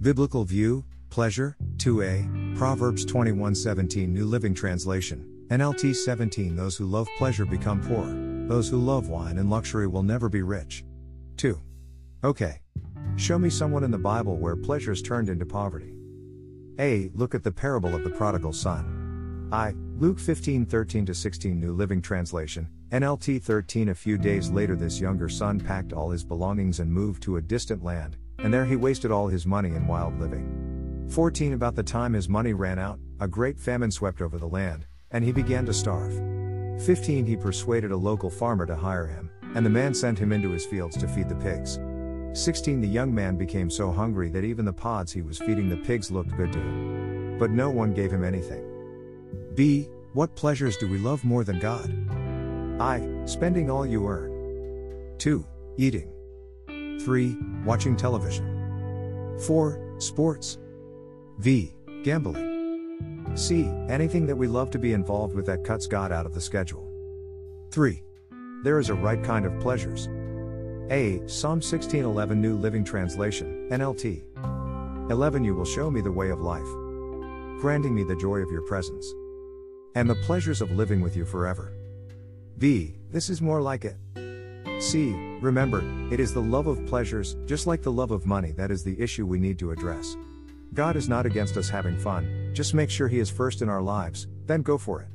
Biblical view, pleasure, 2a, Proverbs 21:17 New Living Translation, NLT 17 Those who love pleasure become poor, those who love wine and luxury will never be rich. 2. Okay. Show me someone in the Bible where pleasures turned into poverty. A. Look at the parable of the prodigal son. I. Luke 15 13 16 New Living Translation, NLT 13 A few days later, this younger son packed all his belongings and moved to a distant land, and there he wasted all his money in wild living. 14 About the time his money ran out, a great famine swept over the land, and he began to starve. 15 He persuaded a local farmer to hire him, and the man sent him into his fields to feed the pigs. 16 The young man became so hungry that even the pods he was feeding the pigs looked good to him. But no one gave him anything. B. What pleasures do we love more than God? I. Spending all you earn. 2. Eating. 3. Watching television. 4. Sports. V. Gambling. C. Anything that we love to be involved with that cuts God out of the schedule. 3. There is a right kind of pleasures. A. Psalm 16:11 New Living Translation, NLT. 11 You will show me the way of life, granting me the joy of your presence and the pleasures of living with you forever. B. This is more like it. C. Remember, it is the love of pleasures, just like the love of money, that is the issue we need to address. God is not against us having fun, just make sure He is first in our lives, then go for it.